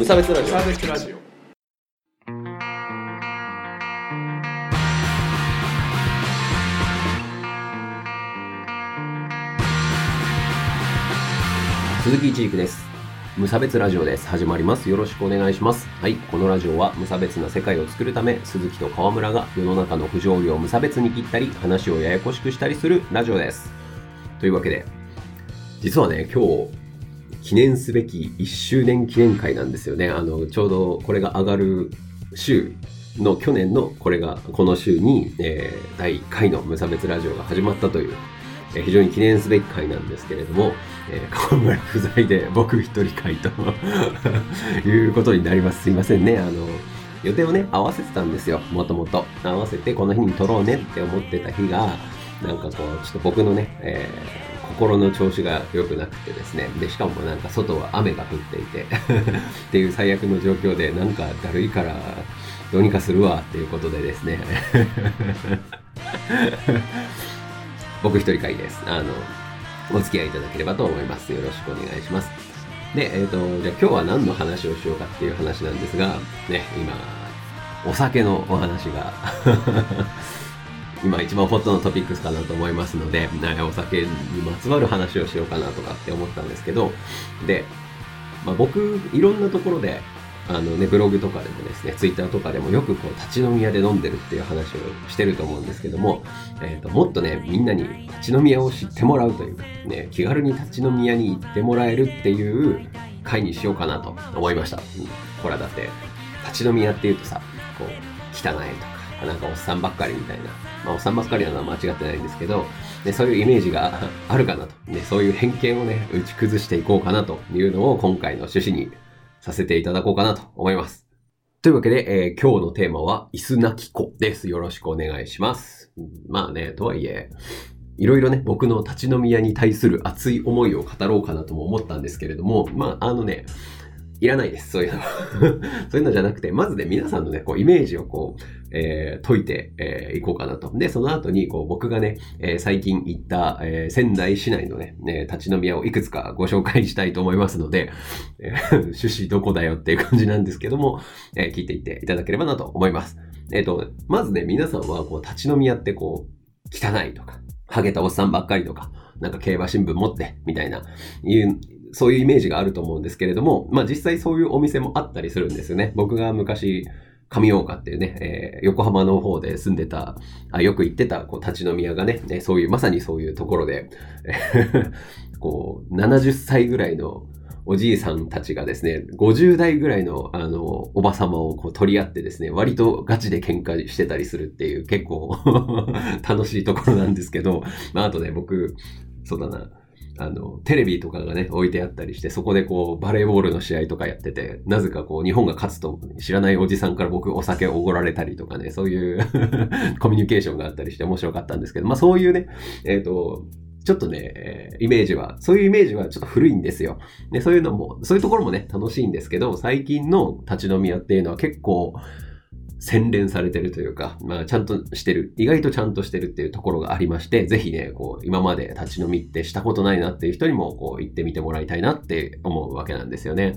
無差別ラジオ。サーベスラジオ。鈴木一育です。無差別ラジオです。始まります。よろしくお願いします。はい。このラジオは無差別な世界を作るため鈴木と川村が世の中の不条理を無差別に切ったり話をややこしくしたりするラジオです。というわけで実はね今日記念すべき1周年記念会なんですよねあのちょうどこれが上がる週の去年のこれがこの週に、えー第1回の無差別ラジオが始まったというえー非常に記念すべき回なんですけれども、えー、河村不在で僕一人会と いうことになります。すいませんね。あの、予定をね、合わせてたんですよ。もともと。合わせてこの日に撮ろうねって思ってた日が、なんかこう、ちょっと僕のね、えー心の調子が良くなくてですね。で、しかもなんか外は雨が降っていて っていう最悪の状況で、なんかだるいからどうにかするわっていうことでですね。僕一人会です。あの、お付き合いいただければと思います。よろしくお願いします。で、えっ、と、じゃあ今日は何の話をしようかっていう話なんですが、ね、今、お酒のお話が、今一番ホットのトピックスかなと思いますので、お酒にまつわる話をしようかなとかって思ったんですけど、で、まあ、僕、いろんなところで、あのね、ブログとかでもですね、ツイッターとかでもよくこう立ち飲み屋で飲んでるっていう話をしてると思うんですけども、えー、ともっとね、みんなに立ち飲み屋を知ってもらうというか、ね、気軽に立ち飲み屋に行ってもらえるっていう会にしようかなと思いました。うん、ほら、だって、立ち飲み屋っていうとさ、こう、汚いとか、なんかおっさんばっかりみたいな、まあ、おさんばっかりなのは間違ってないんですけど、ね、そういうイメージが あるかなと、ね、そういう偏見をね、打ち崩していこうかなというのを今回の趣旨にさせていただこうかなと思います。というわけで、えー今日のテーマは、椅子なき子です。よろしくお願いします。まあね、とはいえ、いろいろね、僕の立ち飲み屋に対する熱い思いを語ろうかなとも思ったんですけれども、まあ、あのね、いらないです。そういうの。そういうのじゃなくて、まずね、皆さんのね、こう、イメージをこう、えー解いてい、えーいこうかなと。で、その後に、こう、僕がね、えー最近行った、えー仙台市内のね、ね立ち飲み屋をいくつかご紹介したいと思いますので、えー 趣旨どこだよっていう感じなんですけども、えー聞いていっていただければなと思います。えっ、と、まずね、皆さんは、こう、立ち飲み屋ってこう、汚いとか、ハゲたおっさんばっかりとか、なんか競馬新聞持って、みたいな、いう、そういうイメージがあると思うんですけれども、まあ実際そういうお店もあったりするんですよね。僕が昔、上大岡っていうね、えー横浜の方で住んでた、あよく行ってたこう立ち飲み屋がね、ねそういう、まさにそういうところで、こう、70歳ぐらいのおじいさんたちがですね、50代ぐらいの、あの、おばさまをこう取り合ってですね、割とガチで喧嘩してたりするっていう、結構 楽しいところなんですけど、まあ、あとね、僕、そうだな、あの、テレビとかがね、置いてあったりして、そこでこう、バレーボールの試合とかやってて、なぜかこう、日本が勝つと知らないおじさんから僕お酒をおごられたりとかね、そういう コミュニケーションがあったりして面白かったんですけど、まあそういうね、えっ、と、ちょっとね、イメージは、そういうイメージはちょっと古いんですよ。で、そういうのも、そういうところもね、楽しいんですけど、最近の立ち飲み屋っていうのは結構、洗練されてるというか、まあ、ちゃんとしてる、意外とちゃんとしてるっていうところがありまして、ぜひね、こう、今まで立ち飲みってしたことないなっていう人にも、こう、行ってみてもらいたいなって思うわけなんですよね。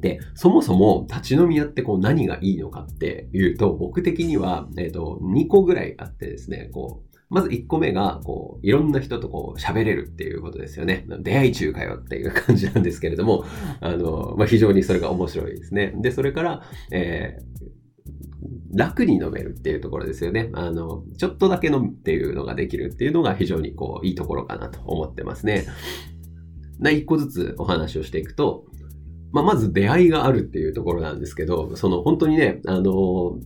で、そもそも立ち飲み屋ってこう何がいいのかっていうと、僕的には、えっ、と、2個ぐらいあってですね、こう、まず1個目が、こう、いろんな人とこう、喋れるっていうことですよね。出会い中かよっていう感じなんですけれども、あの、まあ、非常にそれが面白いですね。で、それから、えー楽に飲めるっていうところですよね。あの、ちょっとだけ飲むっていうのができるっていうのが非常にこう、いいところかなと思ってますね。な、一個ずつお話をしていくと、まあ、まず出会いがあるっていうところなんですけど、その本当にね、あの、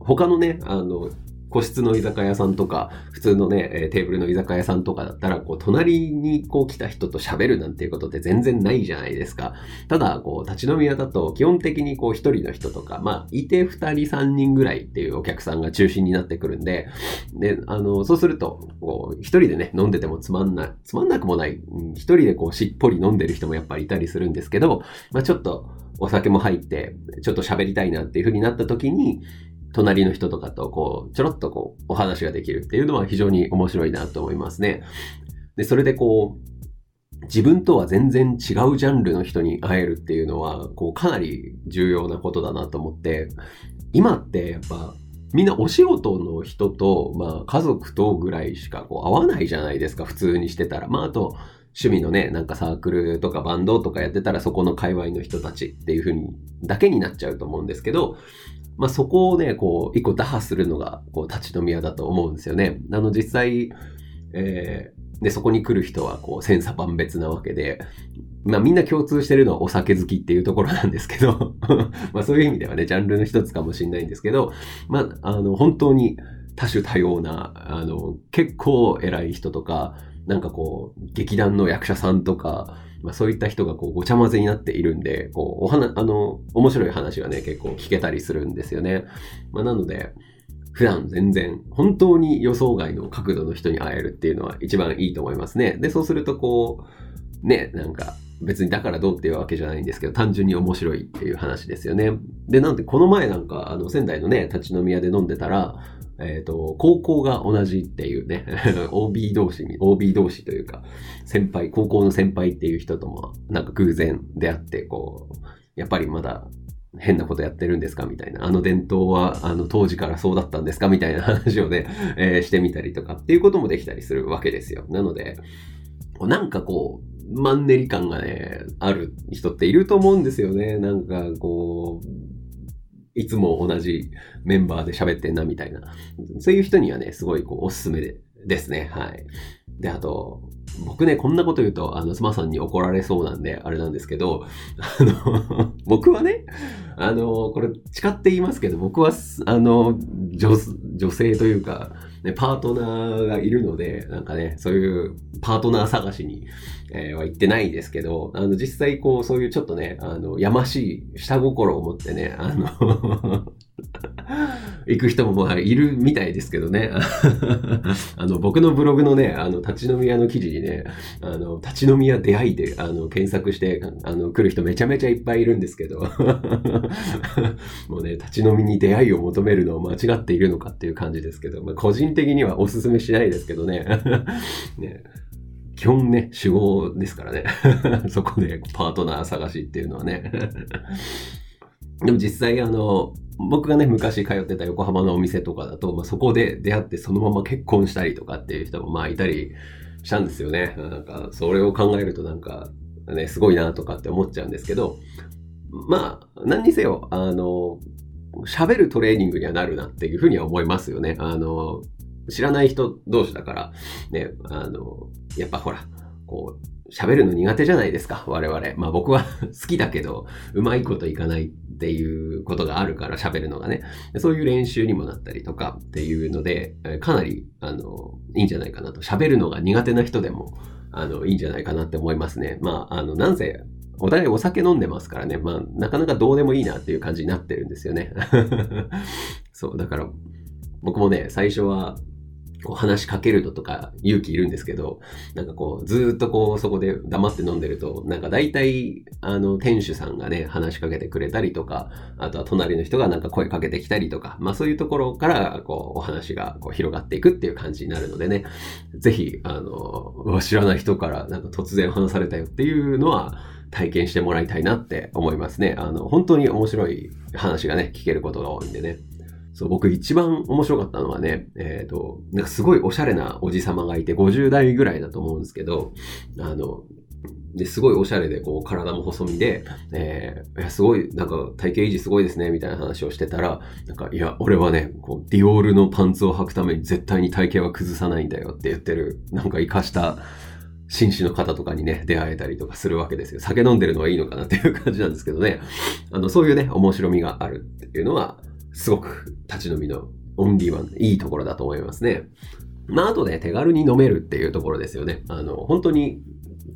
他のね、あの、個室の居酒屋さんとか、普通のね、テーブルの居酒屋さんとかだったら、こう、隣にこう来た人と喋るなんていうことって全然ないじゃないですか。ただ、こう、立ち飲み屋だと、基本的にこう、一人の人とか、まあ、いて二人三人ぐらいっていうお客さんが中心になってくるんで、で、あの、そうすると、こう、一人でね、飲んでてもつまんな、つまんなくもない、一人でこう、しっぽり飲んでる人もやっぱりいたりするんですけど、まあ、ちょっと、お酒も入って、ちょっと喋りたいなっていう風になった時に、隣の人とかと、こう、ちょろっとこう、お話ができるっていうのは非常に面白いなと思いますね。で、それでこう、自分とは全然違うジャンルの人に会えるっていうのは、こう、かなり重要なことだなと思って、今ってやっぱ、みんなお仕事の人と、まあ家族とぐらいしかこう会わないじゃないですか、普通にしてたら。まああと、趣味のね、なんかサークルとかバンドとかやってたらそこの界隈の人たちっていう風に、だけになっちゃうと思うんですけど、まあそこをね、こう、一個打破するのが、こう、立ち飲み屋だと思うんですよね。あの、実際、えー、で、そこに来る人は、こう、千差万別なわけで、まあみんな共通してるのはお酒好きっていうところなんですけど まあそういう意味ではね、ジャンルの一つかもしれないんですけど、まあ、あの、本当に多種多様な、あの、結構偉い人とか、なんかこう、劇団の役者さんとか、まあそういった人がこうごちゃ混ぜになっているんで、こう、お話、あの、面白い話がね、結構聞けたりするんですよね。まあなので、普段全然本当に予想外の角度の人に会えるっていうのは一番いいと思いますね。で、そうするとこう、ね、なんか別にだからどうっていうわけじゃないんですけど、単純に面白いっていう話ですよね。で、なんでこの前なんか、あの仙台のね、立ち飲み屋で飲んでたら、えっ、ー、と、高校が同じっていうね、OB 同士に、OB 同士というか、先輩、高校の先輩っていう人とも、なんか偶然出会って、こう、やっぱりまだ変なことやってるんですかみたいな。あの伝統は、あの当時からそうだったんですか？みたいな 話をね、えー、してみたりとかっていうこともできたりするわけですよ。なので、なんかこう、マンネリ感がね、ある人っていると思うんですよね。なんかこう、いつも同じメンバーで喋ってんなみたいな。そういう人にはね、すごいこうおすすめですね。はい。で、あと、僕ね、こんなこと言うと、あの、妻さんに怒られそうなんで、あれなんですけど、あの、僕はね、あの、これ誓って言いますけど、僕は、あの、女、女性というか、ね、パートナーがいるので、なんかね、そういうパートナー探しに、えー、は行ってないですけど、あの、実際こう、そういうちょっとね、あの、やましい下心を持ってね、あの 行く人もまあいるみたいですけどね。あの、僕のブログのね、あの、立ち飲み屋の記事にね、あの、立ち飲み屋出会いで、あの、検索して、あの、来る人めちゃめちゃいっぱいいるんですけど、もうね、立ち飲みに出会いを求めるのを間違っているのかっていう感じですけど、まあ、個人的にはお勧めしないですけどね。ね基本ね、主語ですからね。そこでパートナー探しっていうのはね。でも実際あの、僕がね、昔通ってた横浜のお店とかだと、まあ、そこで出会ってそのまま結婚したりとかっていう人もまあいたりしたんですよね。なんか、それを考えるとなんか、ね、すごいなとかって思っちゃうんですけど、まあ、何にせよ、あの、喋るトレーニングにはなるなっていうふうには思いますよね。あの、知らない人同士だから、ね、あの、やっぱほら、こう、喋るの苦手じゃないですか、我々。まあ僕は 好きだけど、うまいこといかないっていうことがあるから喋るのがね。そういう練習にもなったりとかっていうので、かなり、あの、いいんじゃないかなと。喋るのが苦手な人でも、あの、いいんじゃないかなって思いますね。まあ、あの、なんせ、お互いお酒飲んでますからね。まあ、なかなかどうでもいいなっていう感じになってるんですよね。そう、だから、僕もね、最初は、こう話しかけるのとか勇気いるんですけど、なんかこう、ずっとこう、そこで黙って飲んでると、なんか大体、あの、店主さんがね、話しかけてくれたりとか、あとは隣の人がなんか声かけてきたりとか、まあそういうところから、こう、お話がこう広がっていくっていう感じになるのでね、ぜひ、あの、知らない人からなんか突然話されたよっていうのは、体験してもらいたいなって思いますね。あの、本当に面白い話がね、聞けることが多いんでね。そう、僕一番面白かったのはね、えっ、ー、と、なんかすごいおしゃれなおじさまがいて、50代ぐらいだと思うんですけど、あの、で、すごいおしゃれで、こう、体も細身で、えー、すごい、なんか、体型維持すごいですね、みたいな話をしてたら、なんか、いや、俺はね、こう、ディオールのパンツを履くために絶対に体型は崩さないんだよって言ってる、なんか、生かした、紳士の方とかにね、出会えたりとかするわけですよ。酒飲んでるのはいいのかなっていう感じなんですけどね。あの、そういうね、面白みがあるっていうのは、すごく立ち飲みのオンリーワン、いいところだと思いますね。まあ、あとね、手軽に飲めるっていうところですよね。あの、本当に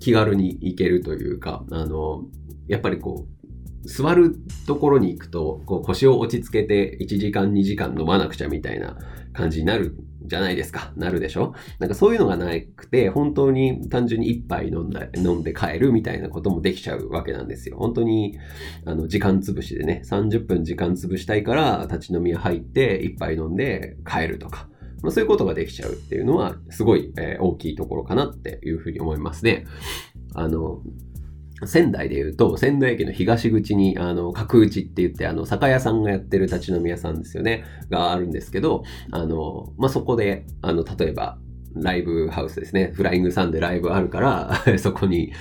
気軽に行けるというか、あの、やっぱりこう、座るところに行くと、こう腰を落ち着けて1時間2時間飲まなくちゃみたいな感じになるじゃないですか。なるでしょ？なんかそういうのがなくて、本当に単純に一杯飲んだ、飲んで帰るみたいなこともできちゃうわけなんですよ。本当に、あの、時間潰しでね、30分時間潰したいから、立ち飲み入って、一杯飲んで帰るとか。そういうことができちゃうっていうのは、すごい、えー、大きいところかなっていうふうに思いますね。あの、仙台で言うと、仙台駅の東口に、あの、角打ちって言って、あの、酒屋さんがやってる立ち飲み屋さんですよね、があるんですけど、あの、まあ、そこで、あの、例えば、ライブハウスですね。フライングサンでライブあるから、そこに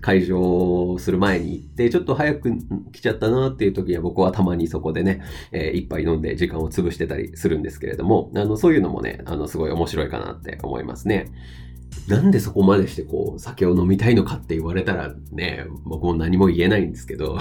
会場する前に行って、ちょっと早く来ちゃったなっていう時には僕はたまにそこでね、えー、一杯飲んで時間を潰してたりするんですけれども、あの、そういうのもね、あの、すごい面白いかなって思いますね。なんでそこまでしてこう、酒を飲みたいのかって言われたらね、僕も何も言えないんですけど。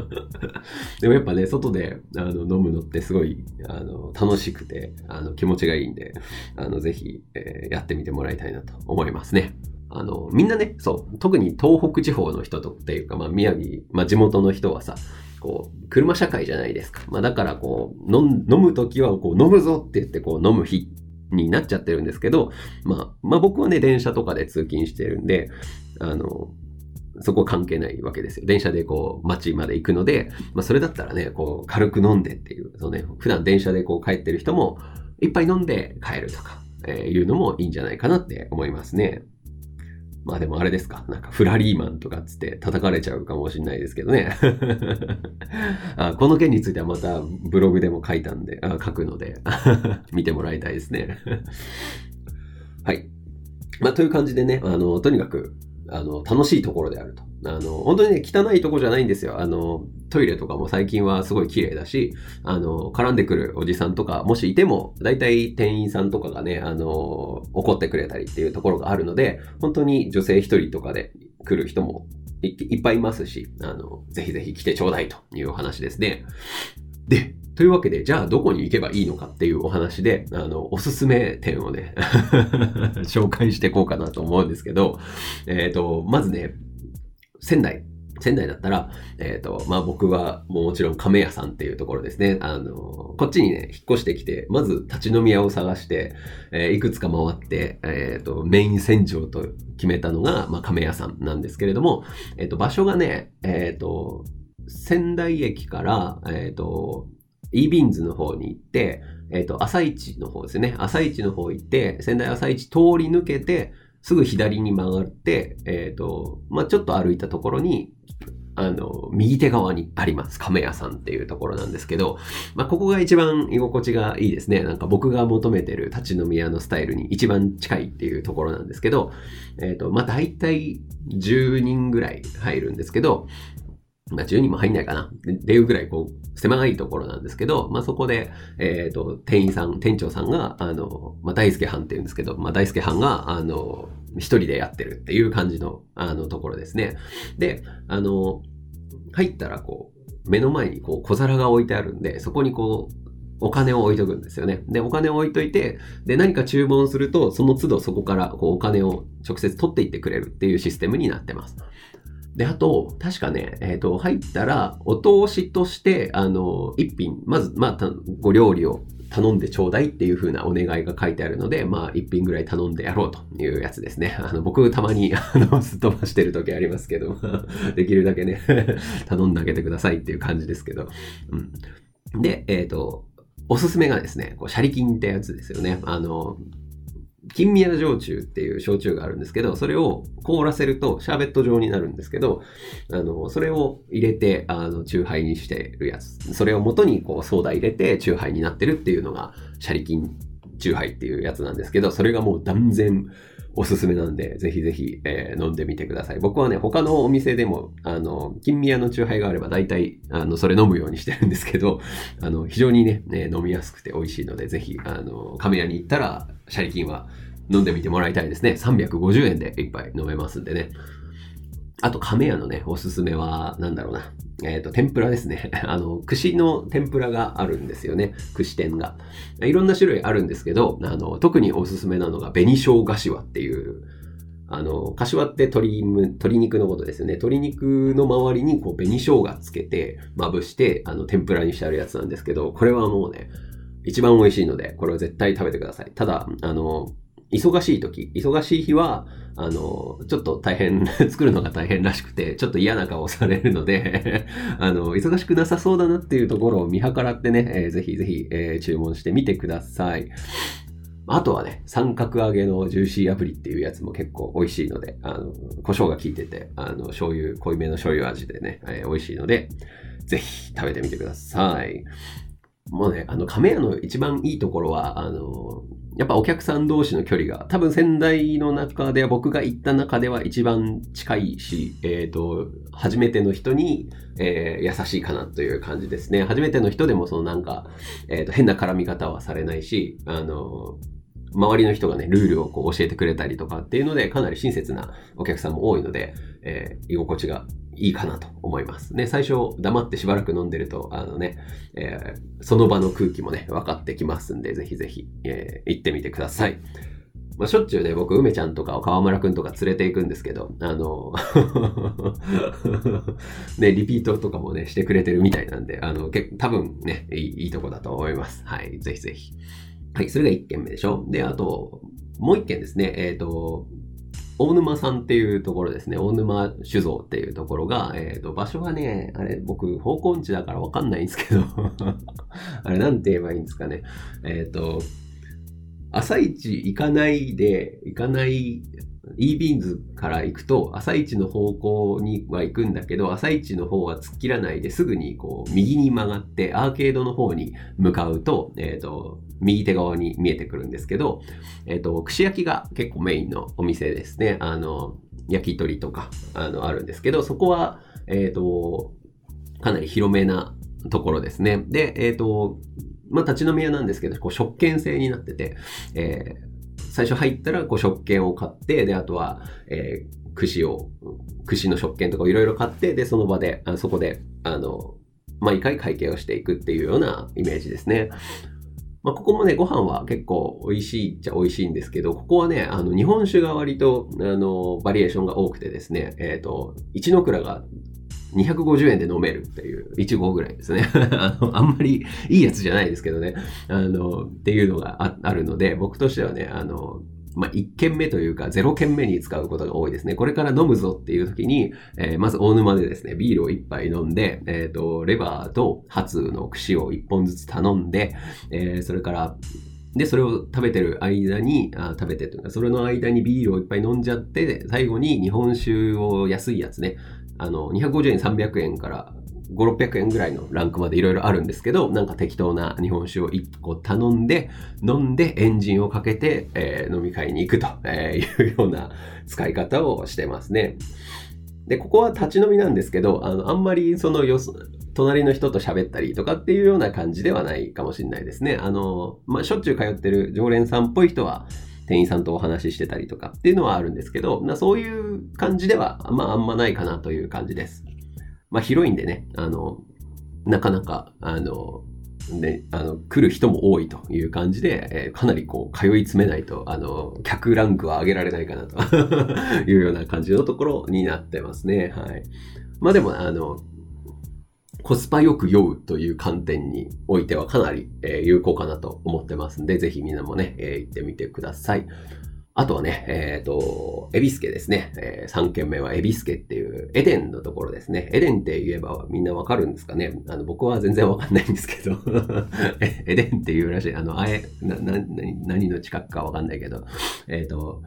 でもやっぱね、外であの飲むのってすごいあの楽しくてあの気持ちがいいんで、あのぜひ、えー、やってみてもらいたいなと思いますね。あの、みんなね、そう、特に東北地方の人とっていうか、まあ宮城、まあ地元の人はさ、こう、車社会じゃないですか。まあだからこう、飲むときはこう、飲むぞって言ってこう、飲む日になっちゃってるんですけど、まあ、まあ僕はね、電車とかで通勤してるんで、あの、そこは関係ないわけですよ。電車でこう、街まで行くので、まあそれだったらね、こう、軽く飲んでっていう、そうね、普段電車でこう帰ってる人も、いっぱい飲んで帰るとか、えー、いうのもいいんじゃないかなって思いますね。まあでもあれですか。なんかフラリーマンとかっつって叩かれちゃうかもしれないですけどね。あこの件についてはまたブログでも書いたんで、あ書くので 見てもらいたいですね。はい。まあという感じでね、あの、とにかく、あの、楽しいところであると。あの、本当にね、汚いとこじゃないんですよ。あの、トイレとかも最近はすごい綺麗だし、あの、絡んでくるおじさんとか、もしいても、大体店員さんとかがね、あの、怒ってくれたりっていうところがあるので、本当に女性一人とかで来る人もいっぱいいますし、あの、ぜひぜひ来てちょうだいというお話ですね。で、というわけで、じゃあどこに行けばいいのかっていうお話で、あの、おすすめ店をね 紹介していこうかなと思うんですけど、えっ、ー、と、まずね、仙台。仙台だったら、えっ、ー、と、まあ、僕はもちろん亀屋さんっていうところですね。あの、こっちにね、引っ越してきて、まず立ち飲み屋を探して、えー、いくつか回って、えっ、ー、と、メイン戦場と決めたのが、まあ、亀屋さんなんですけれども、えっ、と、場所がね、えっ、と、仙台駅から、えっ、と、e ビンズの方に行って、えっ、と、朝市の方ですね。朝市の方行って、仙台朝市通り抜けて、すぐ左に曲がって、えっ、ー、と、まあ、ちょっと歩いたところに、あの、右手側にあります。亀屋さんっていうところなんですけど、まあ、ここが一番居心地がいいですね。なんか僕が求めてる立ち飲み屋のスタイルに一番近いっていうところなんですけど、えっ、ー、と、まあ、大体10人ぐらい入るんですけど、まあ、10人も入んないかな。っていうぐらい、こう、狭いところなんですけど、まあ、そこで、えっ、ー、と、店員さん、店長さんが、あの、まあ、大輔藩って言うんですけど、まあ、大輔藩が、あの、一人でやってるっていう感じの、あの、ところですね。で、あの、入ったら、こう、目の前に、こう、小皿が置いてあるんで、そこにこう、お金を置いとくんですよね。で、お金を置いといて、で、何か注文すると、その都度そこからこうお金を直接取っていってくれるっていうシステムになってます。で、あと、確かね、えっ、ー、と、入ったら、お通しとして、あの、一品、まず、まあ、ご料理を頼んでちょうだいっていう風なお願いが書いてあるので、まあ、一品ぐらい頼んでやろうというやつですね。あの、僕、たまに、あの、すっ飛ばしてる時ありますけど、できるだけね 頼んであげてくださいっていう感じですけど。うん、で、えっ、ー、と、おすすめがですね、こう、シャリキンってやつですよね。あの、金宮焼酎っていう焼酎があるんですけど、それを凍らせるとシャーベット状になるんですけど、あの、それを入れて、あの、チューハイにしてるやつ。それを元にこう、ソーダ入れてチューハイになってるっていうのが、シャリキンチューハイっていうやつなんですけど、それがもう断然、おすすめなんで、ぜひぜひ、えー、飲んでみてください。僕はね、他のお店でも、あの、金宮の酎ハイがあれば大体、あの、それ飲むようにしてるんですけど、あの、非常にね、ね飲みやすくて美味しいので、ぜひ、あの、亀屋に行ったら、シャリキンは飲んでみてもらいたいですね。350円で一杯飲めますんでね。あと、亀屋のね、おすすめは、なんだろうな。えっ、ー、と、天ぷらですね。あの、串の天ぷらがあるんですよね。串天が。いろんな種類あるんですけど、あの、特におすすめなのが、紅生姜柏っていう、あの、柏って鶏鶏肉のことですよね。鶏肉の周りにこう紅生姜つけて、まぶして、あの、天ぷらにしてあるやつなんですけど、これはもうね、一番美味しいので、これは絶対食べてください。ただ、あの、忙しい時、忙しい日は、あの、ちょっと大変、作るのが大変らしくて、ちょっと嫌な顔されるので あの、忙しくなさそうだなっていうところを見計らってね、えー、ぜひぜひ、えー、注文してみてください。あとはね、三角揚げのジューシー炙りっていうやつも結構美味しいので、あの、胡椒が効いてて、あの、醤油、濃いめの醤油味でね、えー、美味しいので、ぜひ食べてみてください。もうね、あの、亀屋の一番いいところは、あの、やっぱお客さん同士の距離が、多分仙台の中では僕が行った中では一番近いし、えっ、ー、と、初めての人に、えー、優しいかなという感じですね。初めての人でもそのなんか、えっ、ー、と、変な絡み方はされないし、あの、周りの人がね、ルールをこう教えてくれたりとかっていうので、かなり親切なお客さんも多いので、えー、居心地がいいかなと思います。ね、最初黙ってしばらく飲んでると、あのね、えー、その場の空気もね、分かってきますんで、ぜひぜひ、えー、行ってみてください。まあ、しょっちゅうね、僕、梅ちゃんとかを川村くんとか連れて行くんですけど、あの ね、リピートとかもね、してくれてるみたいなんで、あの、け多分ね、いいいいとこだと思います。はい、ぜひぜひ。はい、それが1件目でしょ。で、あと、もう1件ですね、えっ、ー、と、大沼さんっていうところですね。大沼酒造っていうところが、えっ、ー、と、場所がね、あれ、僕、方向音痴だからわかんないんですけど あれ、なんて言えばいいんですかね。えっ、ー、と、朝一行かないで、行かない e ビーンズから行くと、朝市の方向には行くんだけど、朝市の方は突っ切らないですぐにこう、右に曲がって、アーケードの方に向かうと、えっ、ー、と、右手側に見えてくるんですけど、えっ、ー、と、串焼きが結構メインのお店ですね。あの、焼き鳥とか、あの、あるんですけど、そこは、えっ、ー、と、かなり広めなところですね。で、えっ、と、まあ、立ち飲み屋なんですけど、こう、食券制になってて、えー、最初入ったら、こう、食券を買って、で、あとは、えー、串を、串の食券とかいろいろ買って、で、その場で、あそこで、あの、毎回会計をしていくっていうようなイメージですね。まあ、ここもね、ご飯は結構美味しいっちゃ美味しいんですけど、ここはね、あの、日本酒が割と、あの、バリエーションが多くてですね、えっ、ー、と、一の蔵が250円で飲めるっていう、1合ぐらいですね あの。あんまりいいやつじゃないですけどね。あの、っていうのがあるので、僕としてはね、あの、まあ、1軒目というか0軒目に使うことが多いですね。これから飲むぞっていう時に、えー、まず大沼でですね、ビールを1杯飲んで、えっ、ー、と、レバーとハツの串を1本ずつ頼んで、えー、それから、で、それを食べてる間に、あ食べてというか、それの間にビールをいっぱい飲んじゃって、最後に日本酒を安いやつね、あの、250円、300円から5、600円ぐらいのランクまでいろいろあるんですけど、なんか適当な日本酒を1個頼んで、飲んでエンジンをかけて、えー、飲み会に行くというような使い方をしてますね。で、ここは立ち飲みなんですけど、あの、あんまりそのよそ、隣の人と喋ったりとかっていうような感じではないかもしれないですね。あの、まあ、しょっちゅう通ってる常連さんっぽい人は、店員さんとお話ししてたりとかっていうのはあるんですけど、そういう感じでは、まああんまないかなという感じです。まあ広いんでね、あの、なかなか、あの、ね、あの、来る人も多いという感じで、えー、かなりこう、通い詰めないと、あの、客ランクは上げられないかなと いうような感じのところになってますね。はい。まあでも、あの、コスパよく酔うという観点においてはかなり、え、有効かなと思ってますんで、ぜひみんなもね、えー、行ってみてください。あとはね、えっ、ー、と、エビスケですね。えー、3軒目はエビスケっていうエデンのところですね。エデンって言えばみんなわかるんですかね？あの、僕は全然わかんないんですけど エデンっていうらしい。あの、あえ、な、な、何の近くかわかんないけど、えっ、ー、と、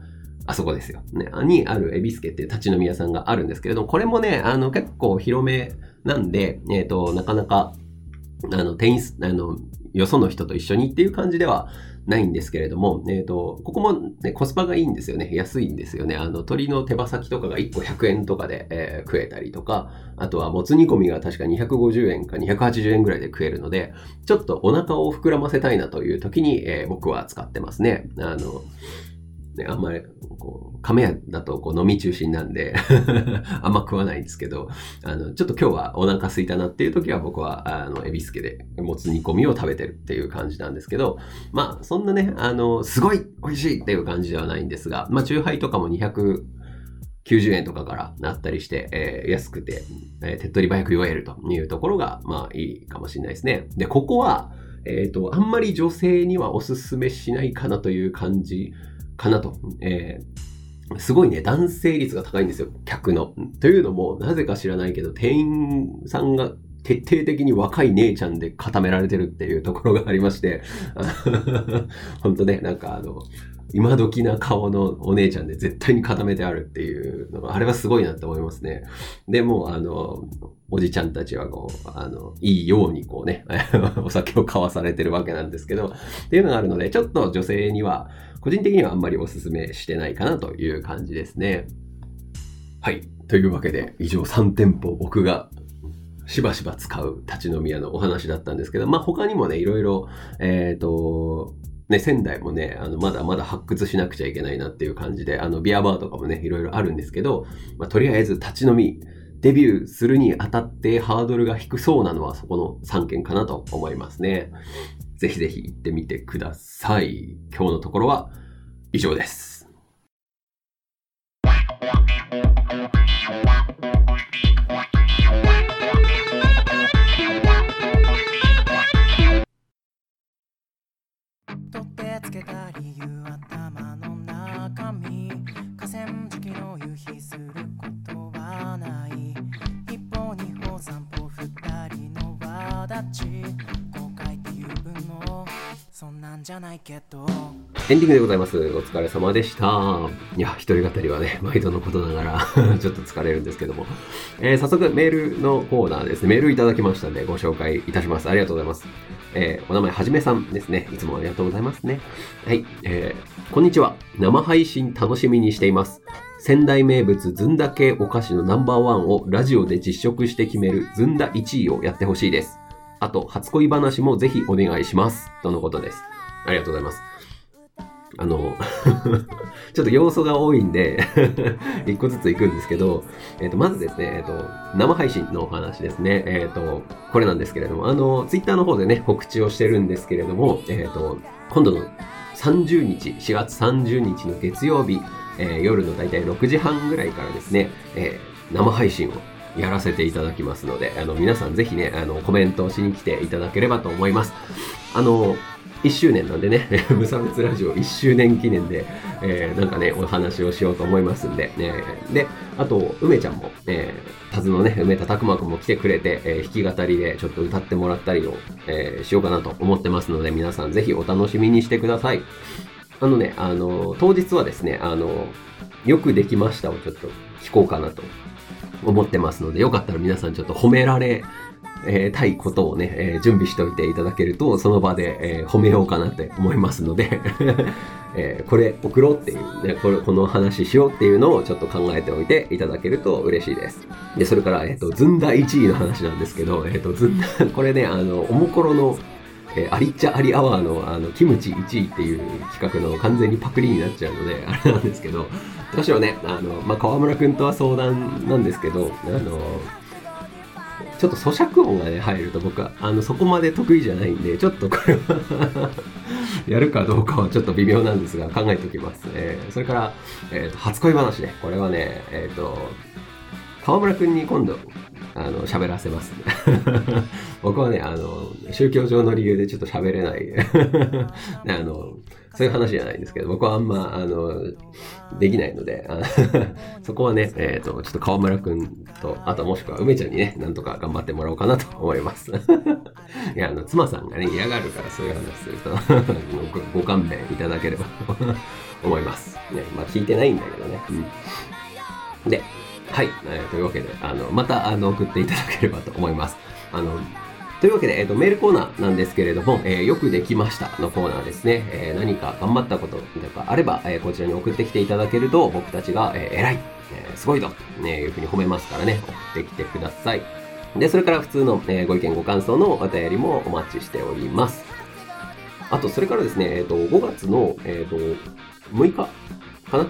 あそこですよ。ね、にあるエビスケっていう立ち飲み屋さんがあるんですけれども、これもね、あの、結構広めなんで、えっ、ー、と、なかなか、あの、店員、あの、よその人と一緒にっていう感じではないんですけれども、えっ、ー、と、ここも、ね、コスパがいいんですよね。安いんですよね。あの、鶏の手羽先とかが1個100円とかで、えー、食えたりとか、あとはもつ煮込みが確か250円か280円ぐらいで食えるので、ちょっとお腹を膨らませたいなという時に、えー、僕は使ってますね。あの、ね、あんまり、こう、亀屋だとこう飲み中心なんで あんま食わないんですけど、あの、ちょっと今日はお腹空いたなっていう時は僕は、あの、エビスケでもつ煮込みを食べてるっていう感じなんですけど、まあ、そんなね、あの、すごい美味しいっていう感じではないんですが、まあ、チハイとかも200、90円とかからなったりして、えー、安くて、えー、手っ取り早く酔えるというところが、まあいいかもしれないですね。で、ここは、えっ、ー、と、あんまり女性にはおすすめしないかなという感じかなと。えー、すごいね、男性率が高いんですよ、客の。というのも、なぜか知らないけど、店員さんが徹底的に若い姉ちゃんで固められてるっていうところがありまして、本当ね、なんかあの、今時な顔のお姉ちゃんで絶対に固めてあるっていうのが、あれはすごいなって思いますね。でも、あの、おじちゃんたちはこう、あの、いいようにこうね、お酒を買わされてるわけなんですけど、っていうのがあるので、ちょっと女性には、個人的にはあんまりお勧めしてないかなという感じですね。はい。というわけで、以上3店舗僕がしばしば使う立ち飲み屋のお話だったんですけど、まあ他にもね、いろいろ、えっ、ー、と、ね、仙台もね、あの、まだまだ発掘しなくちゃいけないなっていう感じで、あの、ビアバーとかもね、いろいろあるんですけど、まあ、とりあえず立ち飲み、デビューするにあたってハードルが低そうなのはそこの3件かなと思いますね。ぜひぜひ行ってみてください。今日のところは以上です。取ってつけた理由頭の中身河川敷の夕日することはない一歩二歩三歩二人の輪立ちなんじゃないけどエンディングでございます。お疲れ様でした。いや、一人語りはね、毎度のことながら ちょっと疲れるんですけども。えー、早速、メールのコーナーですね。メールいただきましたんで、ご紹介いたします。ありがとうございます。えー、お名前はじめさんですね。いつもありがとうございますね。はい。えー、こんにちは。生配信楽しみにしています。仙台名物ずんだ系お菓子のナンバーワンをラジオで実食して決めるずんだ1位をやってほしいです。あと、初恋話もぜひお願いします。とのことです。ありがとうございます。あの ちょっと要素が多いんで 一個ずつ行くんですけど、えっ、ー、と、まずですね、えっ、ー、と、生配信のお話ですね。えっ、ー、と、これなんですけれども、あの、ツイッターの方でね、告知をしてるんですけれども、えっ、と、今度の30日、4月30日の月曜日、え夜のだいたい6時半ぐらいからですね、え生配信をやらせていただきますので、あの、皆さんぜひね、あの、コメントをしに来ていただければと思います。あの、1周年なんでね、無差別ラジオ1周年記念で、えー、なんかね、お話をしようと思いますんで、えー、で、あと、梅ちゃんも、えー、タズのね、梅田拓磨くんも来てくれて、えー、弾き語りでちょっと歌ってもらったりを、えー、しようかなと思ってますので、皆さんぜひお楽しみにしてください。あのね、あの、当日はですね、あの、よくできましたをちょっと聞こうかなと思ってますので、よかったら皆さんちょっと褒められえー、たいことをね、えー、準備しておいていただけると、その場で、えー、褒めようかなって思いますので えー、これ送ろうっていうね、これ、この話しようっていうのをちょっと考えておいていただけると嬉しいです。で、それから、えっ、と、ずんだ1位の話なんですけど、えっ、と、ずんだ、これね、あの、おもころの、えー、アリッチャアリアワーの、あの、キムチ1位っていう企画の完全にパクリになっちゃうので、あれなんですけど、どうしようね、あの、まあ、河村くんとは相談なんですけど、あの、ちょっと咀嚼音がね、入ると僕は、あの、そこまで得意じゃないんで、ちょっとこれは やるかどうかはちょっと微妙なんですが、考えておきます。えー、それから、えっ、ー、と、初恋話ね。これはね、えっ、ー、と、河村くんに今度、あの、喋らせます、ね。僕はね、あの、宗教上の理由でちょっと喋れない。あの、そういう話じゃないんですけど、僕はあんま、あの、できないので、そこはね、え、ー、と、ちょっと川村くんと、あともしくは梅ちゃんにね、なんとか頑張ってもらおうかなと思います。いや、あの、妻さんがね、嫌がるからそういう話するとご、ご勘弁いただければと思います。ね、まあ聞いてないんだけどね。うん、で、はい、えー、というわけで、あの、また、あの、送っていただければと思います。あの、というわけで、え、ー、と、メールコーナーなんですけれども、えー、よくできましたのコーナーですね。えー、何か頑張ったこととかあれば、えこちらに送ってきていただけると、僕たちが、え偉い、えすごいぞ、ね、いうふうに褒めますからね、送ってきてください。で、それから普通の、えご意見ご感想のお便りもお待ちしております。あと、それからですね、えっ、と、5月の、えっ、と、6日かな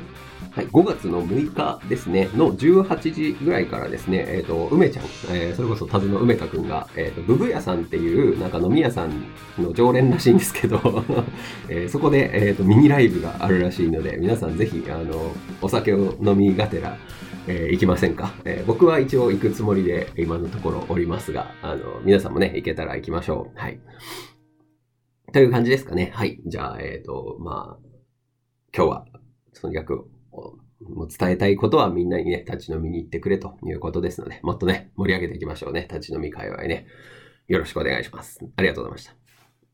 はい、5月の6日ですね、の18時ぐらいからですね、えっ、ー、と、梅ちゃん、えー、それこそタズの梅田くんが、えっ、ー、と、ブブ屋さんっていう、なんか飲み屋さんの常連らしいんですけど えー、そこで、えっ、と、ミニライブがあるらしいので、皆さんぜひ、あの、お酒を飲みがてら、えー、行きませんか、えー、僕は一応行くつもりで今のところおりますが、あの、皆さんもね、行けたら行きましょう。はい。という感じですかね。はい。じゃあ、えっ、と、まあ、今日は、とにかくもう伝えたいことはみんなにね、立ち飲みに行ってくれということですので、もっとね、盛り上げていきましょうね。立ち飲み界隈ね。よろしくお願いします。ありがとうございました。